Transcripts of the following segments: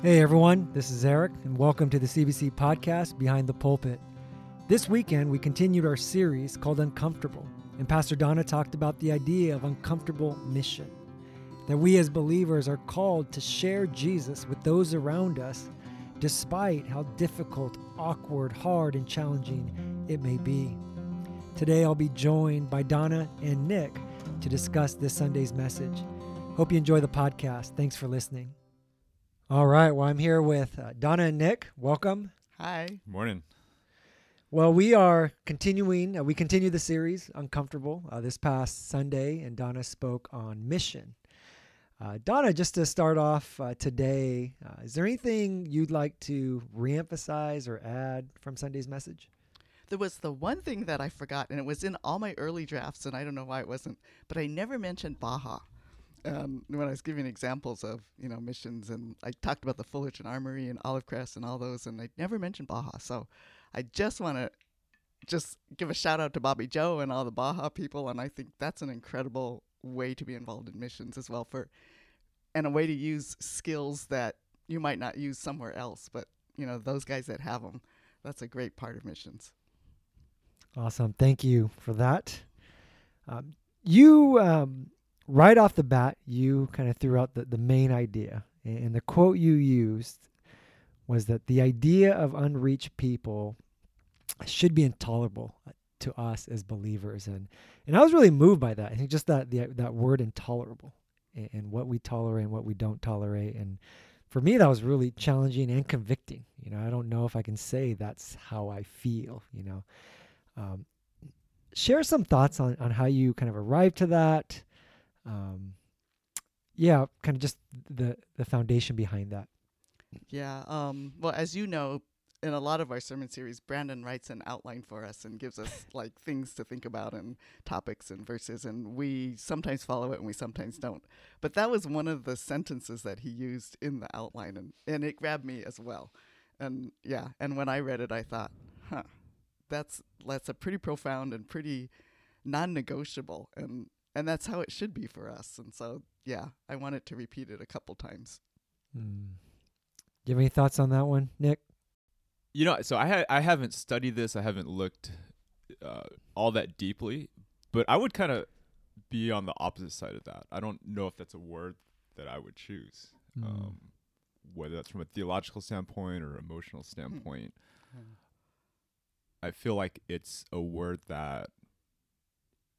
Hey everyone, this is Erik, and welcome to the CBC podcast Behind the Pulpit. This weekend, we continued our series called Uncomfortable, and Pastor Donna talked about the idea of uncomfortable mission. That we as believers are called to share Jesus with those around us, despite how difficult, awkward, hard, and challenging it may be. Today, I'll be joined by Donna and Nick to discuss this Sunday's message. Hope you enjoy the podcast. Thanks for listening. All right. Well, I'm here with uh, Donna and Nick. Welcome. Hi. Morning. Well, we are continuing. Uh, we continue the series Uncomfortable uh, this past Sunday, and Donna spoke on mission. Uh, Donna, just to start off uh, today, uh, is there anything you'd like to reemphasize or add from Sunday's message? There was the one thing that I forgot, and it was in all my early drafts, and I don't know why it wasn't, but I never mentioned Baja. Um, when I was giving examples of you know missions, and I talked about the Fullerton Armory and Olive Crest and all those, and I never mentioned Baja. So I just want to just give a shout out to Bobby Joe and all the Baja people, and I think that's an incredible way to be involved in missions as well for, and a way to use skills that you might not use somewhere else, but you know those guys that have them, that's a great part of missions. Awesome. Thank you for that. Um, you um, right off the bat, you kind of threw out the, the main idea. And the quote you used was that the idea of unreached people should be intolerable to us as believers. And and I was really moved by that. I think just that the, that word intolerable and, and what we tolerate and what we don't tolerate. And for me, that was really challenging and convicting. You know, I don't know if I can say that's how I feel. You know, um, share some thoughts on on how you kind of arrived to that um, yeah, kind of just the the foundation behind that. Yeah. Um, well, as you know, in a lot of our sermon series, Brandon writes an outline for us and gives us like things to think about and topics and verses, and we sometimes follow it and we sometimes don't. But that was one of the sentences that he used in the outline, and and it grabbed me as well. And yeah, and when I read it, I thought, huh, that's that's a pretty profound and pretty non-negotiable and and that's how it should be for us. And so, yeah, I wanted to repeat it a couple times. Mm. Do you have any thoughts on that one, Nick? You know, so I ha- I haven't studied this. I haven't looked uh, all that deeply, but I would kind of be on the opposite side of that. I don't know if that's a word that I would choose, mm. um, whether that's from a theological standpoint or emotional hmm. standpoint. Mm. I feel like it's a word that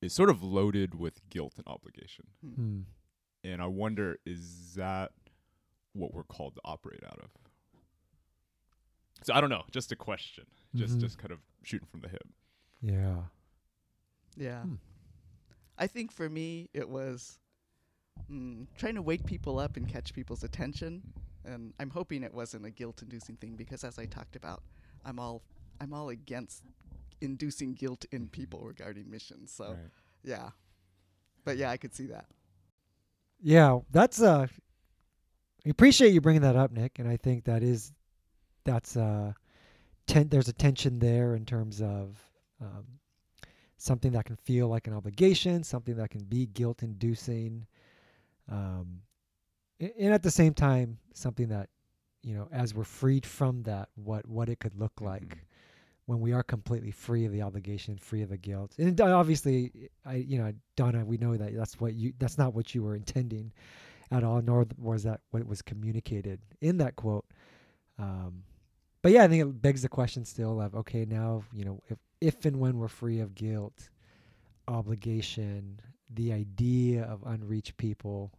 is sort of loaded with guilt and obligation. Hmm. And I wonder, is that what we're called to operate out of? So I don't know. Just a question. Just mm-hmm. just kind of shooting from the hip. Yeah. Yeah. Hmm. I think for me it was mm, trying to wake people up and catch people's attention, and I'm hoping it wasn't a guilt-inducing thing because, as I talked about, I'm all I'm all against inducing guilt in people regarding missions. So, right. yeah. But yeah, I could see that. Yeah, that's uh I appreciate you bringing that up, Nick, and I think that is that's uh ten, there's a tension there in terms of um, something that can feel like an obligation, something that can be guilt inducing. Um and at the same time something that you know as we're freed from that what what it could look mm-hmm. When we are completely free of the obligation, free of the guilt. And obviously, I you know Donna, we know that that's what you that's not what you were intending at all, nor was that what was communicated in that quote. Um, but yeah, I think it begs the question still of okay, now you know if if and when we're free of guilt, obligation, the idea of unreached people,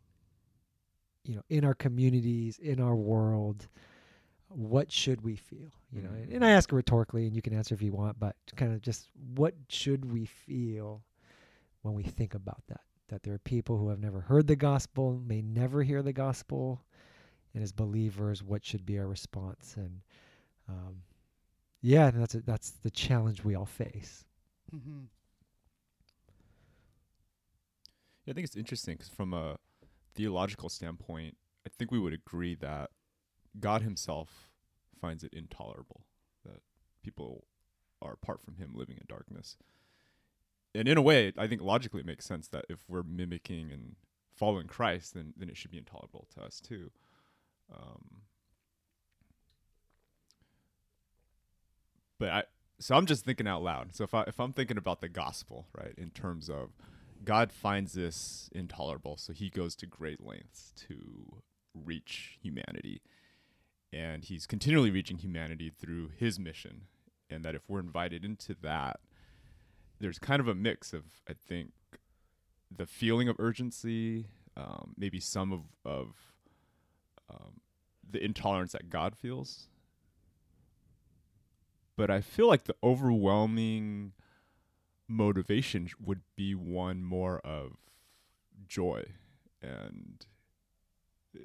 you know, in our communities, in our world what should we feel? You know, mm-hmm. and I ask rhetorically, and you can answer if you want, but kind of just what should we feel when we think about that? That there are people who have never heard the gospel, may never hear the gospel, and as believers, what should be our response? And um, yeah, that's a, that's the challenge we all face. Mm-hmm. Yeah, I think it's interesting because from a theological standpoint, I think we would agree that God Himself finds it intolerable that people are apart from Him living in darkness. And in a way, I think logically it makes sense that if we're mimicking and following Christ, then then it should be intolerable to us too. Um, but I so I'm just thinking out loud. So if I if I'm thinking about the gospel, right, in terms of God finds this intolerable, so he goes to great lengths to reach humanity. And he's continually reaching humanity through his mission. And that if we're invited into that, there's kind of a mix of, I think, the feeling of urgency, um, maybe some of, of um, the intolerance that God feels. But I feel like the overwhelming motivation would be one more of joy and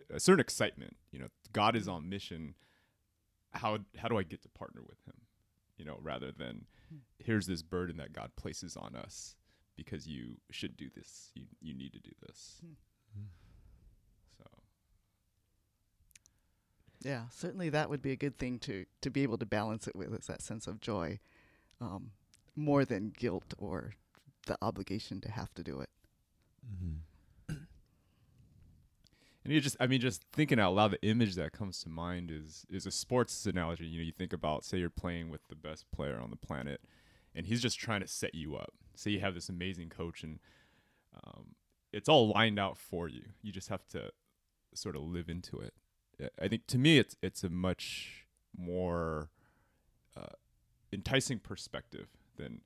a certain excitement. You know, God is on mission. How how do I get to partner with Him? You know, rather than here's this burden that God places on us because you should do this. You you need to do this. So Yeah, certainly that would be a good thing to to be able to balance it with is that sense of joy, um, more than guilt or the obligation to have to do it. Mm-hmm. And you just, I mean, just thinking out loud, the image that comes to mind is is a sports analogy. You know, you think about, say, you're playing with the best player on the planet, and he's just trying to set you up. Say you have this amazing coach, and um, it's all lined out for you. You just have to sort of live into it. I think to me, it's it's a much more uh, enticing perspective than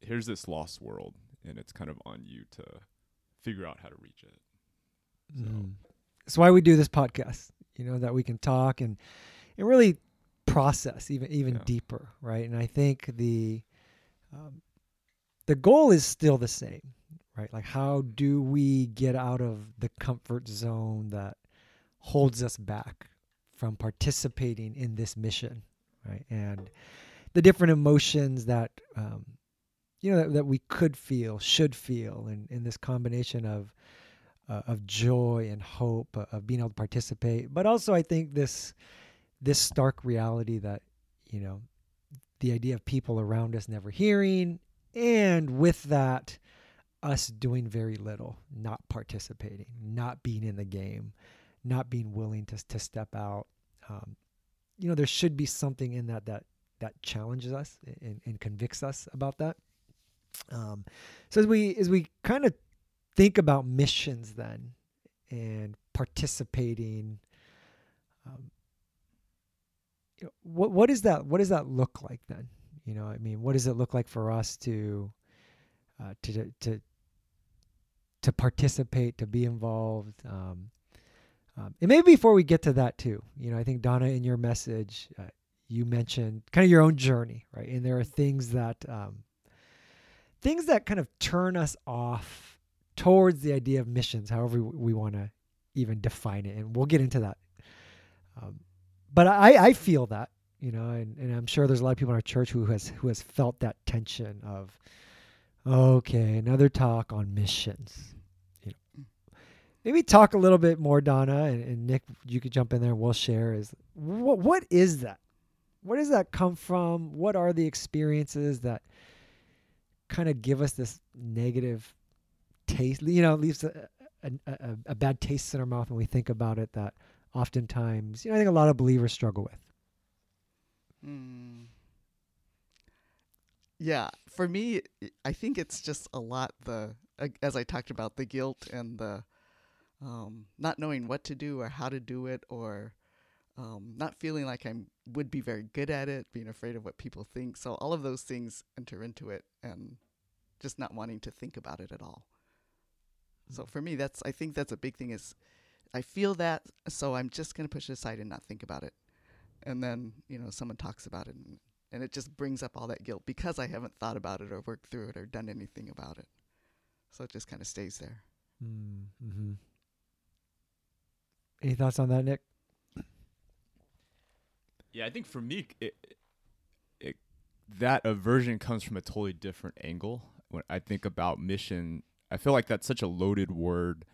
here's this lost world, and it's kind of on you to figure out how to reach it. So. Mm. That's why we do this podcast, you know, that we can talk and and really process even even Yeah. deeper, right? And I think the um, the goal is still the same, right? Like how do we get out of the comfort zone that holds us back from participating in this mission, right? And the different emotions that um, you know that, that we could feel, should feel, and in this combination of uh, of joy and hope uh, of being able to participate. But also i think this this stark reality that you know the idea of people around us never hearing and with that us doing very little not participating not being in the game not being willing to, to step out um, you know there should be something in that that that challenges us and, and convicts us about that. Um, so as we as we kind of think about missions then and participating um, what what is that what does that look like then? You know i mean what does it look like for us to uh, to to to participate to be involved? Um, um, and maybe before we get to that too you know i think donna in your message uh, you mentioned kind of your own journey right? And there are things that um, things that kind of turn us off towards the idea of missions, however we, want to even define it, and we'll get into that. Um, but I, I feel that, you know, and, and I'm sure there's a lot of people in our church who has who has felt that tension of, okay, another talk on missions. You know, maybe talk a little bit more, Donna and, and Nick. You could jump in there we'll share. Is what what is that? Where does that come from? What are the experiences that kind of give us this negative taste you know leaves a, a, a, a bad taste in our mouth when we think about it that oftentimes you know i think a lot of believers struggle with Mm. Yeah, for me, i- I think it's just a lot the as I talked about the guilt and the um, not knowing what to do or how to do it or um, not feeling like I would be very good at it, being afraid of what people think. So all of those things enter into it, and just not wanting to think about it at all. So for me, that's I think that's a big thing. Is I feel that, so I'm just gonna push it aside and not think about it and then you know someone talks about it and, and it just brings up all that guilt because i haven't thought about it or worked through it or done anything about it so it just kind of stays there mm-hmm. any thoughts on that nick Yeah, I think for me, it, it, that aversion comes from a totally different angle. When I think about mission, I feel like that's such a loaded word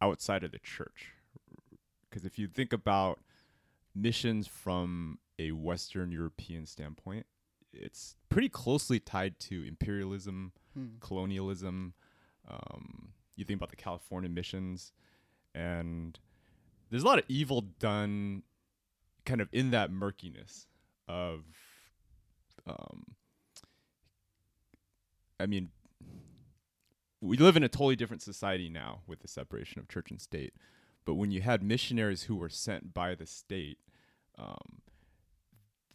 outside of the church. Because if you think about missions from a Western European standpoint, it's pretty closely tied to imperialism, Hmm. colonialism. Um, you think about the California missions, and there's a lot of evil done kind of in that murkiness of um, I mean, we live in a totally different society now with the separation of church and state. But when you had missionaries who were sent by the state, um,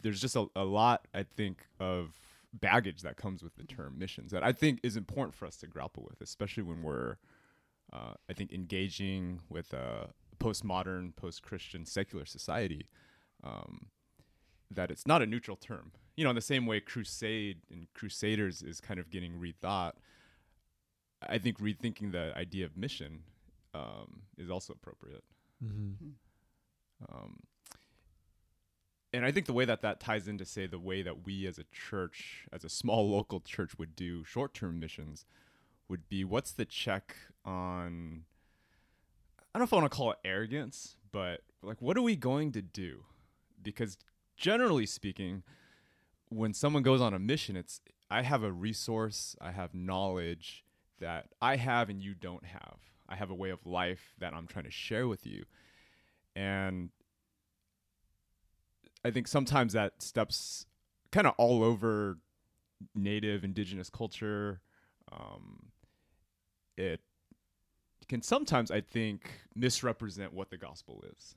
there's just a, a lot, I think, of baggage that comes with the term missions that I think is important for us to grapple with, especially when we're, uh, I think, engaging with a postmodern, post-Christian, secular society. Um, that it's not a neutral term. You know, in the same way, crusade and crusaders is kind of getting rethought. I think rethinking the idea of mission um, is also appropriate. Mm-hmm. Um, and I think the way that that ties into, say, the way that we as a church, as a small local church, would do short term missions would be what's the check on, I don't know if I want to call it arrogance, but like, what are we going to do? Because generally speaking, when someone goes on a mission, it's, I have a resource, I have knowledge that I have and you don't have. I have a way of life that I'm trying to share with you. And I think sometimes that steps kind of all over native indigenous culture. Um, it can sometimes, I think, misrepresent what the gospel is.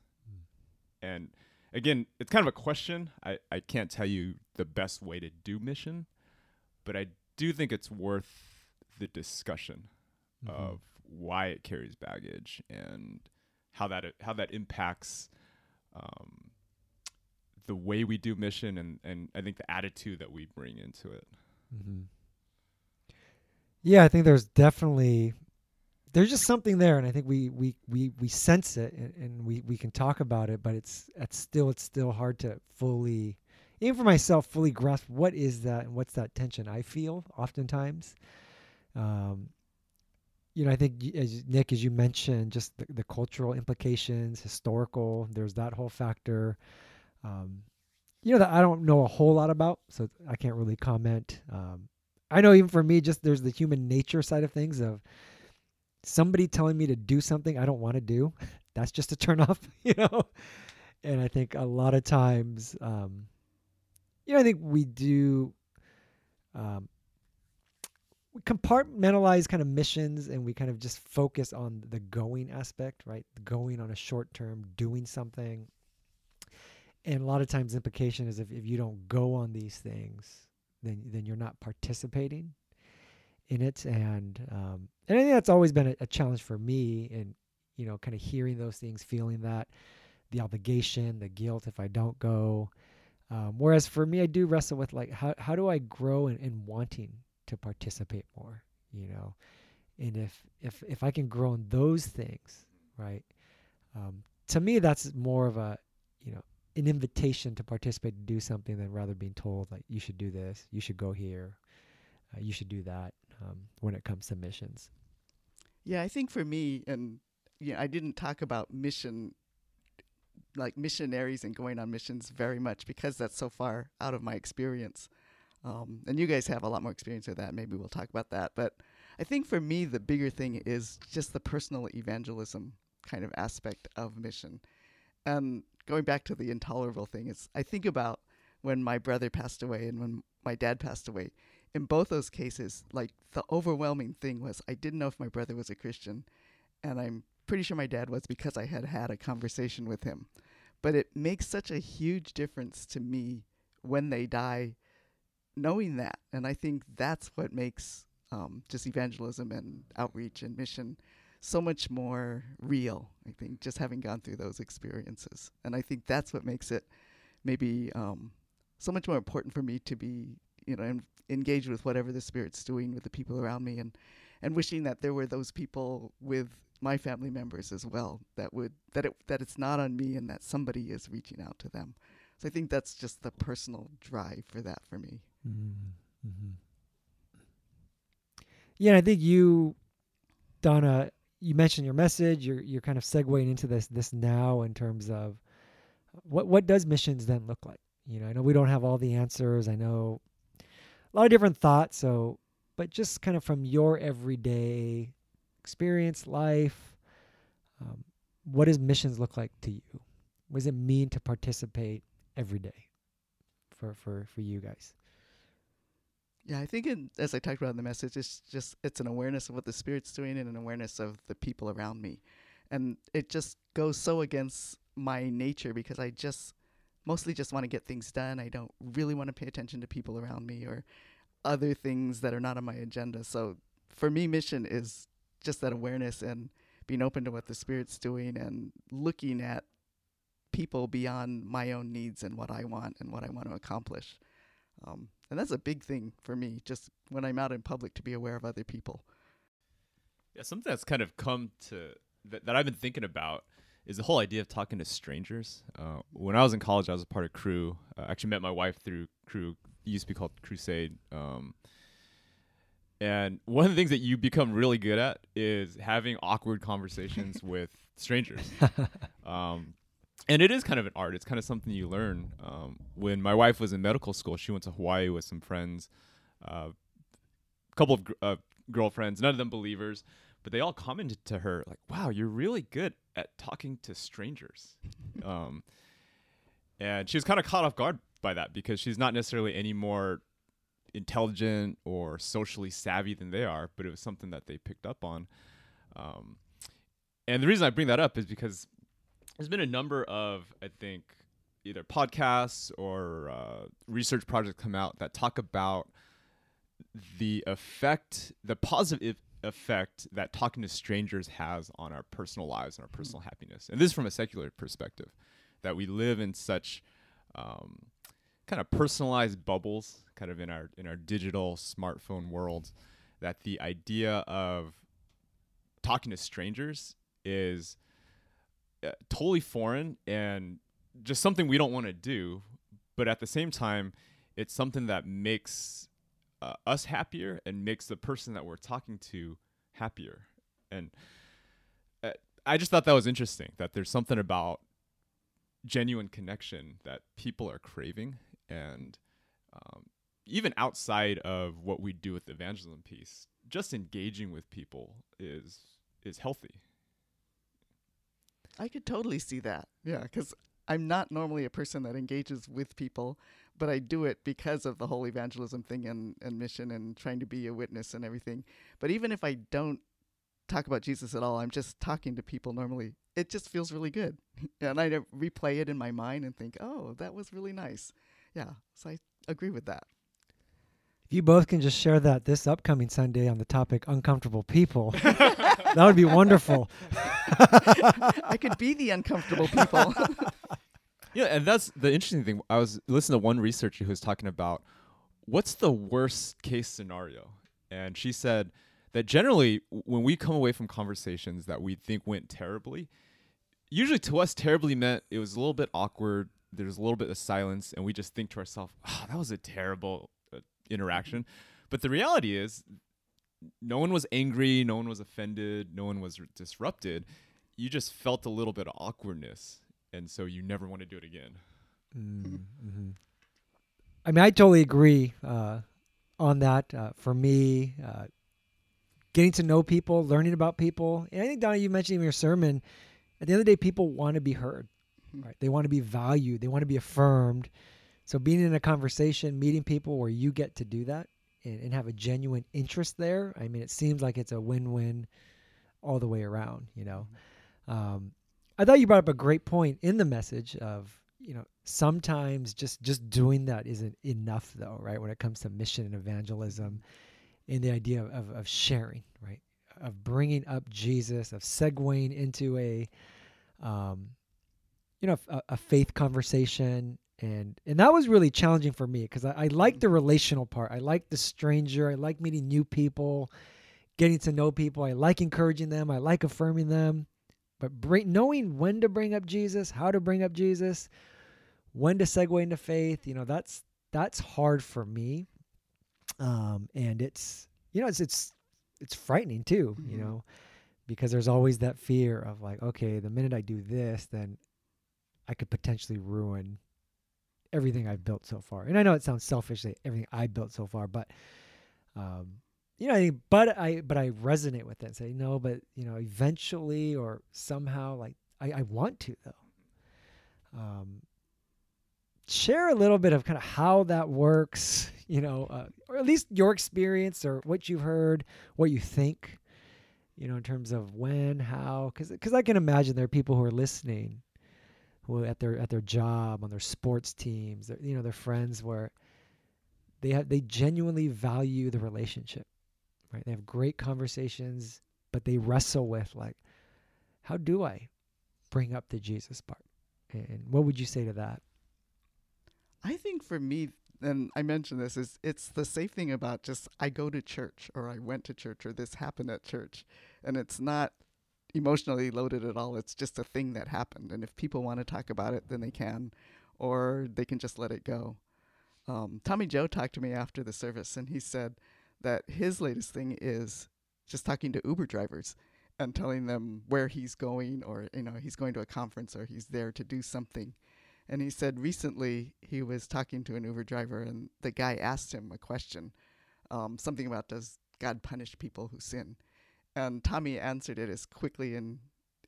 And again, it's kind of a question. I, I can't tell you the best way to do mission, but I do think it's worth the discussion Mhm. of why it carries baggage and how that how that impacts um, the way we do mission and and I think the attitude that we bring into it. Mm-hmm. Yeah, I think there's definitely there's just something there, and I think we we we, we sense it, and, and we we can talk about it, but it's it's still it's still hard to fully, even for myself, fully grasp what is that and what's that tension I feel oftentimes. Um, you know, I think as Nick, as you mentioned, just the, the cultural implications, historical. There's that whole factor. Um, you know that I don't know a whole lot about, so I can't really comment. Um, I know even for me, just there's the human nature side of things of somebody telling me to do something I don't want to do. That's just a turn off, you know. And I think a lot of times, um, you know, I think we do um, we compartmentalize kind of missions, and we kind of just focus on the going aspect, right? Going on a short term, doing something. And a lot of times, implication is if, if you don't go on these things, then then you're not participating in it and um, and I think that's always been a, a challenge for me and you know kind of hearing those things feeling that the obligation the guilt if I don't go um, whereas for me I do wrestle with like how, how do I grow in, in wanting to participate more you know and if if if I can grow in those things right um, to me that's more of a you know an invitation to participate to do something than rather being told like you should do this you should go here uh, you should do that um, when it comes to missions Yeah, I think for me, and yeah, I didn't talk about mission, like missionaries and going on missions very much because that's so far out of my experience. Um, and you guys have a lot more experience with that. Maybe we'll talk about that. But I think for me, the bigger thing is just the personal evangelism kind of aspect of mission. And going back to the intolerable thing, is I think about when my brother passed away and when my dad passed away. In both those cases, like the overwhelming thing was I didn't know if my brother was a Christian, and I'm pretty sure my dad was because I had had a conversation with him. But it makes such a huge difference to me when they die, knowing that, and I think that's what makes um, just evangelism and outreach and mission so much more real. I think just having gone through those experiences, and I think that's what makes it maybe um, so much more important for me to be, you know, en- engaged with whatever the spirit's doing with the people around me, and and wishing that there were those people with my family members as well that would that it that it's not on me and that somebody is reaching out to them. So I think that's just the personal drive for that for me. Mm-hmm. Yeah, I think you, Donna, you mentioned your message. You're you're kind of segueing into this this now in terms of what what does missions then look like? You know, I know we don't have all the answers. I know a lot of different thoughts. So, but just kind of from your everyday experience, life, um, what does missions look like to you? What does it mean to participate every day for for for you guys? Yeah, I think in, as I talked about in the message, it's just it's an awareness of what the spirit's doing and an awareness of the people around me, and it just goes so against my nature because I just mostly just want to get things done. I don't really want to pay attention to people around me or other things that are not on my agenda. So for me, mission is just that awareness and being open to what the spirit's doing and looking at people beyond my own needs and what I want and what I want to accomplish. Um, and that's a big thing for me, just when I'm out in public to be aware of other people. Yeah, something that's kind of come to that, that I've been thinking about is the whole idea of talking to strangers. Uh, when I was in college, I was a part of Cru. Uh, I actually met my wife through Cru. It used to be called Crusade. Um, and one of the things that you become really good at is having awkward conversations with strangers. Um, and it is kind of an art. It's kind of something you learn. Um, when my wife was in medical school, she went to Hawaii with some friends, a uh, couple of gr- uh, girlfriends, none of them believers, but they all commented to her like, "Wow, you're really good at talking to strangers." um, and she was kind of caught off guard by that because she's not necessarily any more intelligent or socially savvy than they are, but it was something that they picked up on. Um, and the reason I bring that up is because there's been a number of, I think, either podcasts or uh, research projects come out that talk about the effect, the positive effect that talking to strangers has on our personal lives and our personal mm-hmm. happiness. And this is from a secular perspective, that we live in such um, kind of personalized bubbles, kind of in our in our digital smartphone world, that the idea of talking to strangers is uh, totally foreign and just something we don't want to do. But at the same time, it's something that makes uh, us happier and makes the person that we're talking to happier. And uh, I just thought that was interesting that there's something about genuine connection that people are craving. And um, even outside of what we do with the evangelism piece, just engaging with people is is healthy. I could totally see that. Yeah, because I'm not normally a person that engages with people, but I do it because of the whole evangelism thing and, and mission and trying to be a witness and everything. But even if I don't talk about Jesus at all, I'm just talking to people normally. It just feels really good. and I replay it in my mind and think, oh, that was really nice. Yeah, so I agree with that. If you both can just share that this upcoming Sunday on the topic uncomfortable people, that would be wonderful. I could be the uncomfortable people. yeah, and that's the interesting thing. I was listening to one researcher who was talking about what's the worst case scenario, and she said that generally when we come away from conversations that we think went terribly, usually to us terribly meant it was a little bit awkward. There's a little bit of silence, and we just think to ourselves, "Oh, that was a terrible uh, interaction." But the reality is, no one was angry, no one was offended, no one was r- disrupted. You just felt a little bit of awkwardness, and so you never want to do it again. Mm-hmm. I mean, I totally agree uh, on that. Uh, for me, uh, getting to know people, learning about people, and I think Donna, you mentioned in your sermon. At the end of the day, people want to be heard. Hmm. Right? They want to be valued. They want to be affirmed. So, being in a conversation, meeting people where you get to do that and, and have a genuine interest there, I mean, it seems like it's a win-win all the way around. You know, mm-hmm. um, I thought you brought up a great point in the message of you know sometimes just just doing that isn't enough though, right? When it comes to mission and evangelism, and the idea of, of sharing, right? Of bringing up Jesus, of segueing into a, um, you know, a, a faith conversation and and that was really challenging for me because I, I like the relational part. I like the stranger. I like meeting new people, getting to know people. I like encouraging them. I like affirming them. But bring, knowing when to bring up Jesus, how to bring up Jesus, when to segue into faith, you know, that's that's hard for me. Um, and it's you know it's it's it's frightening too. Mm-hmm. You know, because there's always that fear of like, okay, the minute I do this, then I could potentially ruin everything I've built so far. And I know it sounds selfish say everything I built so far, but um, you know, but I but I resonate with it say no, but you know, eventually or somehow, like I, I want to though. Um, share a little bit of kind of how that works, you know, uh, or at least your experience or what you've heard, what you think, you know, in terms of when, how, because I can imagine there are people who are listening at their at their job on their sports teams, you know, their friends where they have they genuinely value the relationship, right? They have great conversations, but they wrestle with like, how do I bring up the Jesus part? And what would you say to that? I think for me, and I mentioned this, is it's the safe thing about just I go to church or I went to church or this happened at church. And it's not emotionally loaded at all. It's just a thing that happened. And if people want to talk about it, then they can, or they can just let it go. Um, Tommy Joe talked to me after the service and he said that his latest thing is just talking to Uber drivers and telling them where he's going or you know he's going to a conference or he's there to do something and he said recently he was talking to an Uber driver, and the guy asked him a question, um, something about does God punish people who sin? And Tommy answered it as quickly and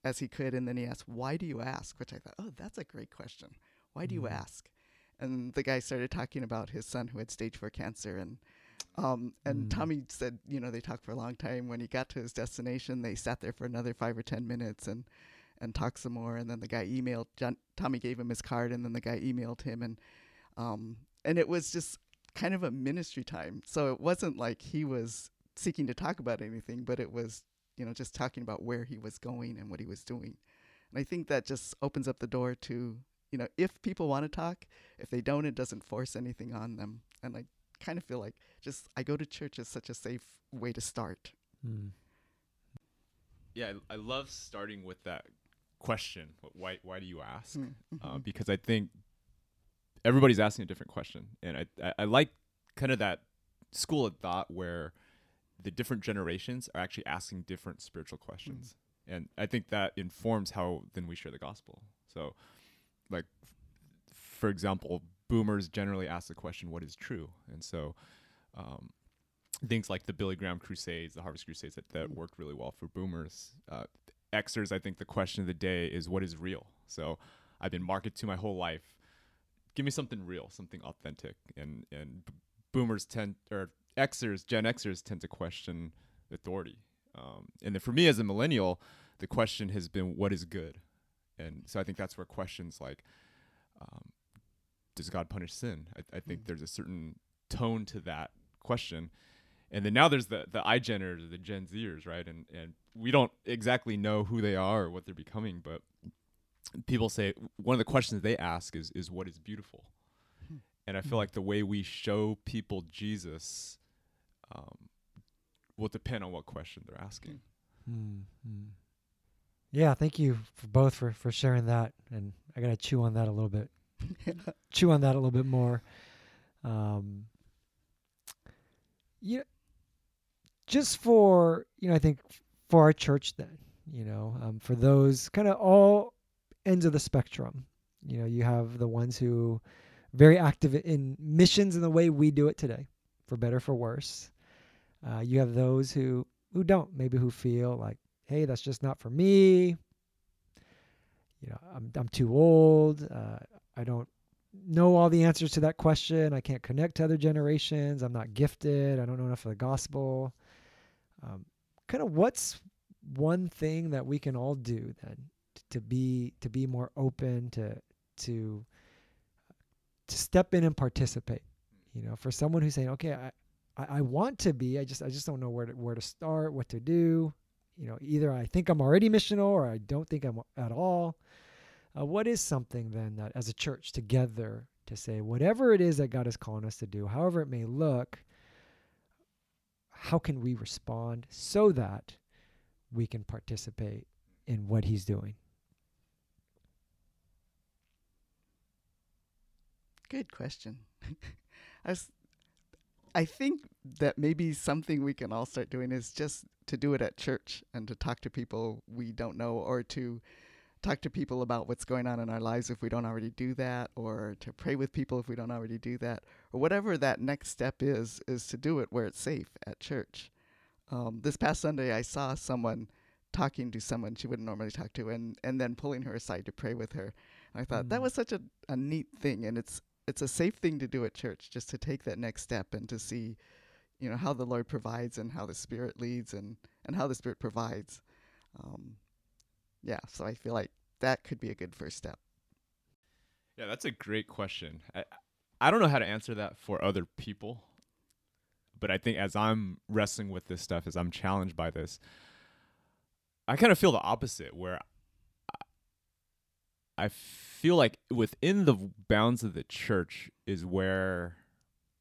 as he could, and then he asked, "Why do you ask?" Which I thought, "Oh, that's a great question. Why do you mm. ask?" And the guy started talking about his son who had stage four cancer, and um, and mm. Tommy said, you know, they talked for a long time. When he got to his destination, they sat there for another five or ten minutes, and and talk some more. And then the guy emailed John, Tommy gave him his card, and then the guy emailed him, and um, and it was just kind of a ministry time. So it wasn't like he was seeking to talk about anything, but it was you know just talking about where he was going and what he was doing. And I think that just opens up the door to you know if people want to talk, if they don't, it doesn't force anything on them. And I kind of feel like just I go to church is such a safe way to start. Mm. Yeah, I, I love starting with that question. Why why do you ask? Mm, uh, mm-hmm. Uh, because I think everybody's asking a different question, and I, I, I like kind of that school of thought where the different generations are actually asking different spiritual questions, mm. and I think that informs how then we share the gospel. So, like, f- for example, boomers generally ask the question, "What is true?" and so. Um, things like the Billy Graham Crusades, the Harvest Crusades that, that mm. worked really well for boomers. Uh, Xers, I think the question of the day is what is real? So I've been marketed to my whole life. Give me something real, something authentic. And and boomers tend or Xers, Gen Xers tend to question authority. Um, and then for me as a millennial, the question has been what is good? And so I think that's where questions like um, does God punish sin? I, I think mm. there's a certain tone to that question and then now there's the the iGeners, the Gen Zers, right? And and we don't exactly know who they are or what they're becoming, but people say one of the questions they ask is is what is beautiful. And I feel hmm. like the way we show people Jesus um, will depend on what question they're asking. Mm-hmm. Yeah, thank you for both for for sharing that, and I gotta chew on that a little bit, chew on that a little bit more. Um, yeah, just for you know, I think for our church, then you know, um, for those kind of all ends of the spectrum. You know, you have the ones who very active in missions in the way we do it today, for better for worse. Uh, you have those who who don't, maybe who feel like, hey, that's just not for me. You know, I'm I'm too old. Uh, I don't know all the answers to that question. I can't connect to other generations. I'm not gifted. I don't know enough of the gospel. Um, kind of what's one thing that we can all do then to be to be more open to to to step in and participate. You know for someone who's saying okay I, I, want to be i just i just don't know where to where to start what to do. You know either i think i'm already missional or i don't think i'm at all. Uh, what is something then that as a church together to say whatever it is that god is calling us to do however it may look how can we respond so that we can participate in what he's doing? Good question. I, was, I think that maybe something we can all start doing is just to do it at church and to talk to people we don't know or to talk to people about what's going on in our lives if we don't already do that, or to pray with people if we don't already do that, or whatever that next step is, is to do it where it's safe at church. Um, this past Sunday, I saw someone talking to someone she wouldn't normally talk to, and and then pulling her aside to pray with her. And I thought mm. that was such a, a neat thing, and it's it's a safe thing to do at church, just to take that next step and to see, you know, how the Lord provides and how the Spirit leads and and how the Spirit provides. Um, yeah, so I feel like that could be a good first step. Yeah, that's a great question. I I don't know how to answer that for other people, but I think as I'm wrestling with this stuff, as I'm challenged by this, I kind of feel the opposite, where I feel like within the bounds of the church is where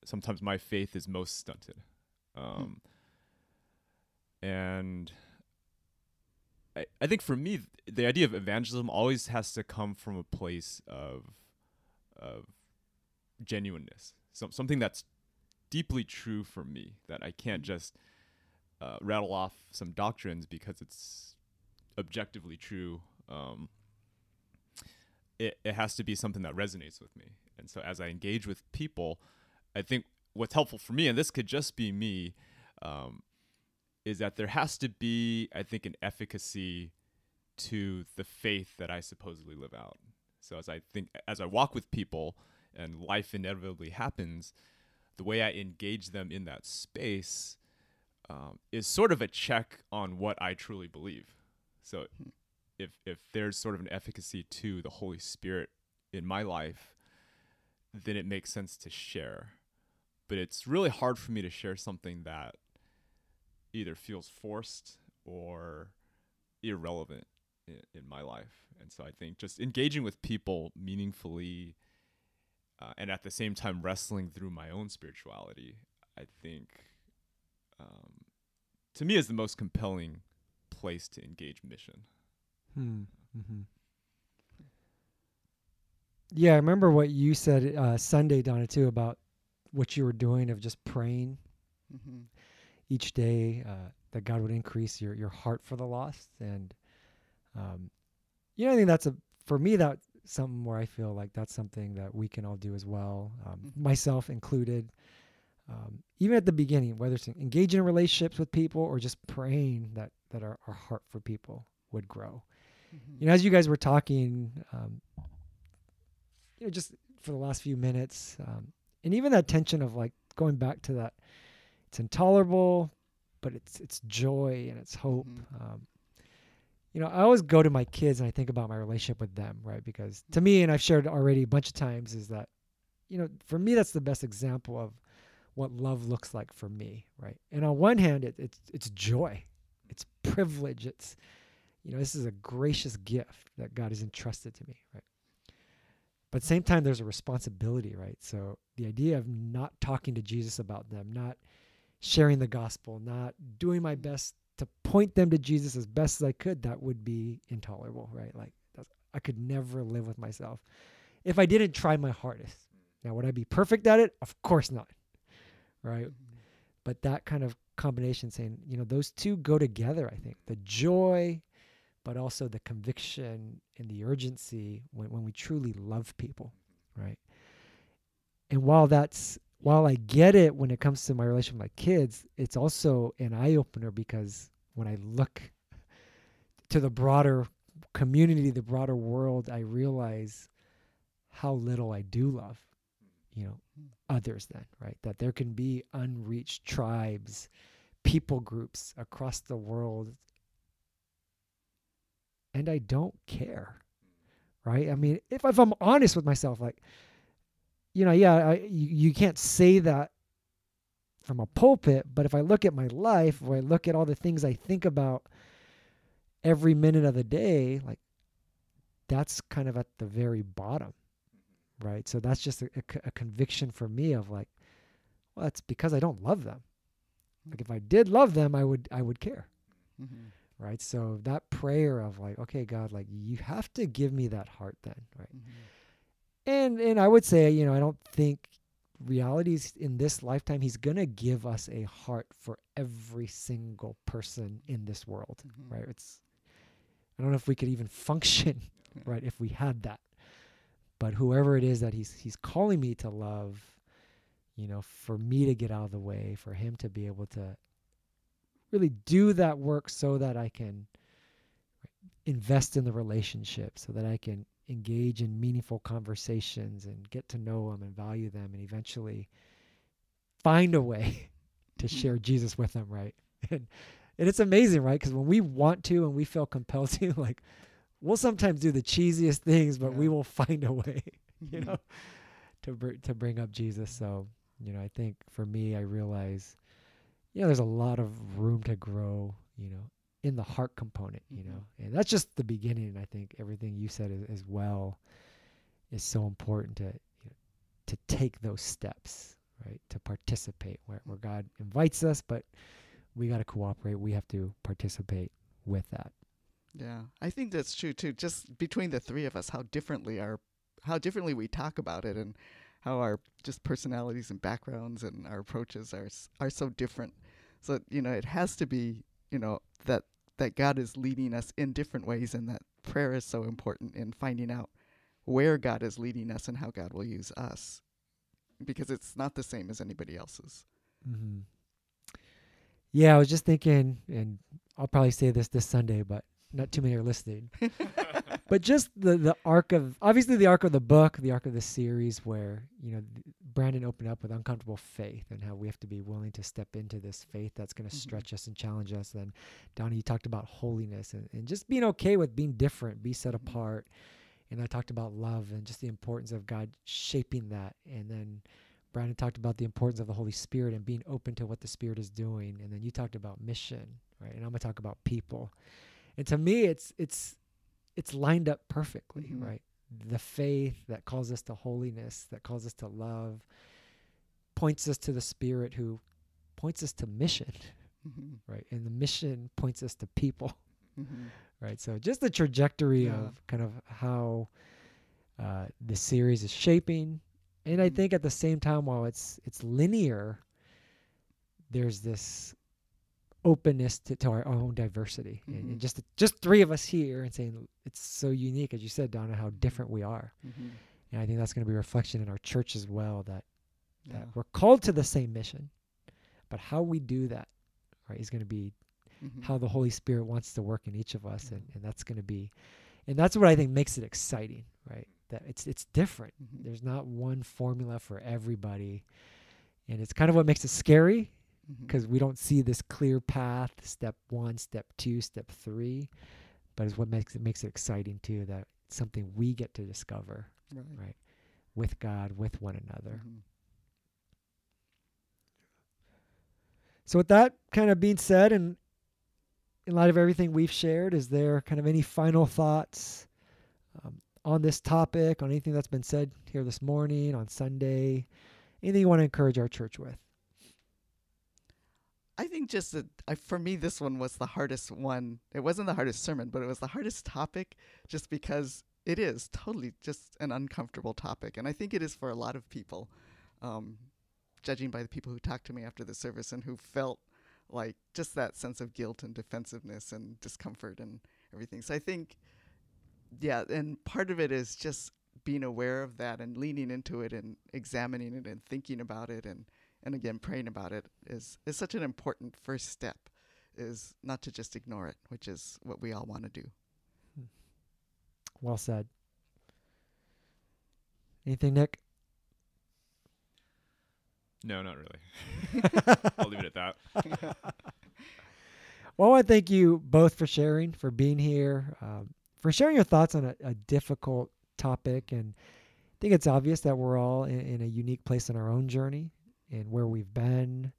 sometimes my faith is most stunted. Um, And I, I think for me, the idea of evangelism always has to come from a place of of genuineness, some something that's deeply true for me that I can't just uh, rattle off some doctrines because it's objectively true. Um, it, it has to be something that resonates with me. And so as I engage with people, I think what's helpful for me, and this could just be me, um, is that there has to be, I think, an efficacy to the faith that I supposedly live out. So as I think, as I walk with people and life inevitably happens, the way I engage them in that space um, is sort of a check on what I truly believe. So if if there's sort of an efficacy to the Holy Spirit in my life, then it makes sense to share. But it's really hard for me to share something that either feels forced or irrelevant in, in my life. And so I think just engaging with people meaningfully uh, and at the same time wrestling through my own spirituality, I think um, to me is the most compelling place to engage mission. Hmm. Mm-hmm. Yeah, I remember what you said uh, Sunday, Donna, too, about what you were doing of just praying Mm-hmm. each day uh, that God would increase your your heart for the lost, and um, you know, I think that's a for me that something where I feel like that's something that we can all do as well, um, Mhm. myself included. Um, even at the beginning, whether it's engaging in relationships with people or just praying that that our, our heart for people would grow. Mm-hmm. You know, as you guys were talking, um, you know, just for the last few minutes, um, and even that tension of like going back to that, it's intolerable, but it's it's joy and it's hope. Mhm. Um, you know, I always go to my kids and I think about my relationship with them, right? Because to me, and I've shared already a bunch of times, is that, you know, for me, that's the best example of what love looks like for me, right? And on one hand, it, it's it's joy, it's privilege, it's you know, this is a gracious gift that God has entrusted to me, right? But at the same time, there's a responsibility, right? So the idea of not talking to Jesus about them, not sharing the gospel, not doing my best to point them to Jesus as best as I could, that would be intolerable, right? Like that's, I could never live with myself if I didn't try my hardest. Now, would I be perfect at it? Of course not, right? Mm-hmm. but that kind of combination saying you know those two go together i think the joy but also the conviction and the urgency when, when we truly love people right? And while that's while i get it when it comes to my relationship with my kids it's also an eye-opener because when i look to the broader community the broader world i realize how little i do love you know others then right? That there can be unreached tribes people groups across the world and i don't care right? I mean if, if i'm honest with myself like you know yeah I, you, you can't say that from a pulpit but if i look at my life if i look at all the things i think about every minute of the day like that's kind of at the very bottom right? So that's just a, a a conviction for me of like well it's because i don't love them. Like if i did love them i would i would care. Mm-hmm. Right? So that prayer of like okay god like you have to give me that heart then right? Mm-hmm. and and i would say you know i don't think realities in this lifetime he's gonna give us a heart for every single person in this world Mhm. right? It's i don't know if we could even function right if we had that. But whoever it is that he's he's calling me to love you know for me to get out of the way for him to be able to really do that work so that i can invest in the relationship so that i can engage in meaningful conversations and get to know them and value them and eventually find a way to Mhm. share Jesus with them, right? And and it's amazing, right? Because when we want to and we feel compelled to, like, we'll sometimes do the cheesiest things, but we will find a way, you Mhm. know, to br- to bring up Jesus. So, you know, I think for me, I realize, you know, there's a lot of room to grow, you know, in the heart component, you Mhm. know, and that's just the beginning. I think everything you said as, as well is so important to you know, to take those steps, right? To participate where, where God invites us, but we got to cooperate. We have to participate with that. Yeah, I think that's true too. Just between the three of us, how differently our, how differently we talk about it, and how our just personalities and backgrounds and our approaches are are so different. So you know, it has to be you know that that God is leading us in different ways, and that prayer is so important in finding out where God is leading us and how God will use us, because it's not the same as anybody else's. Mm-hmm. Yeah, I was just thinking, and I'll probably say this this Sunday, but not too many are listening. but just the the arc of obviously the arc of the book, the arc of the series, where you know Brandon opened up with uncomfortable faith and how we have to be willing to step into this faith that's going to Mhm. stretch us and challenge us. And Donnie, you talked about holiness and, and just being okay with being different, be set Mhm. apart. And I talked about love and just the importance of God shaping that. And then Brandon talked about the importance of the Holy Spirit and being open to what the Spirit is doing. And then you talked about mission, right? And I'm gonna talk about people. And to me, it's it's it's lined up perfectly, Mhm. right? The faith that calls us to holiness, that calls us to love, points us to the Spirit who points us to mission, hmm right? And the mission points us to people, hmm right? So just the trajectory Yeah. of kind of how uh, the series is shaping, and I Mhm. think at the same time, while it's it's linear, there's this openness to, to our own diversity, and, Mhm. and just just three of us here, and saying it's so unique, as you said, Donna, how different we are, hmm and I think that's going to be a reflection in our church as well that Yeah. that we're called to the same mission, but how we do that, right, is going to be Mhm. how the Holy Spirit wants to work in each of us, and, Mhm. and that's going to be, and that's what I think makes it exciting, right? That it's it's different. Mhm. There's not one formula for everybody, and it's kind of what makes it scary Because we don't see this clear path, step one, step two, step three, but it's what makes it makes it exciting too. That it's something we get to discover right. right. with God, with one another. Mhm. So with that kind of being said, and in light of everything we've shared, is there kind of any final thoughts um, on this topic, on anything that's been said here this morning, on Sunday? Anything you want to encourage our church with? I think just that I, for me, this one was the hardest one. It wasn't the hardest sermon, but it was the hardest topic just because it is totally just an uncomfortable topic. And I think it is for a lot of people, um, judging by the people who talked to me after the service and who felt like just that sense of guilt and defensiveness and discomfort and everything. So I think, yeah, and part of it is just being aware of that and leaning into it and examining it and thinking about it and and again praying about it is is such an important first step is not to just ignore it which is what we all want to do Well said. Anything, Nick? No, not really. I'll leave it at that. Well, I thank you both for sharing, for being here, um, for sharing your thoughts on a, a difficult topic. And I think it's obvious that we're all in, in a unique place in our own journey and where we've been,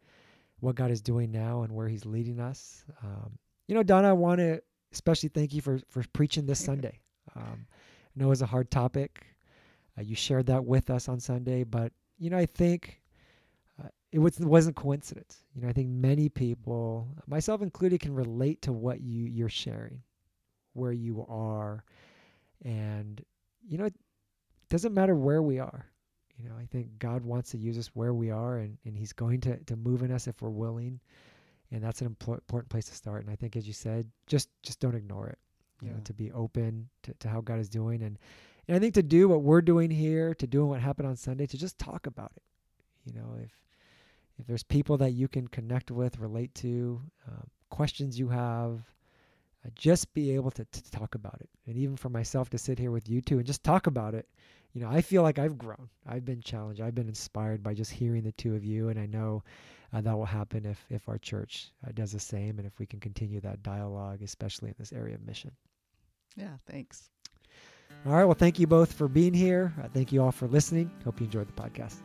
what God is doing now, and where He's leading us. Um, you know, Donna, I want to especially thank you for, for preaching this Sunday. Um, I know it was a hard topic. Uh, you shared that with us on Sunday, but, you know, I think uh, it was, wasn't coincidence. You know, I think many people, myself included, can relate to what you you're sharing, where you are, and you know, it doesn't matter where we are. You know, I think God wants to use us where we are, and, and He's going to to move in us if we're willing, and that's an impor- important place to start. And I think, as you said, just just don't ignore it. You know, to be open to, to how God is doing, and and I think to do what we're doing here, to doing what happened on Sunday, to just talk about it. You know, if if there's people that you can connect with, relate to, um, questions you have, uh, just be able to, to talk about it. And even for myself to sit here with you two and just talk about it, you know, I feel like I've grown. I've been challenged. I've been inspired by just hearing the two of you. And I know uh, that will happen if, if our church uh, does the same and if we can continue that dialogue, especially in this area of mission. Yeah, thanks. All right. Well, thank you both for being here. Uh, thank you all for listening. Hope you enjoyed the podcast.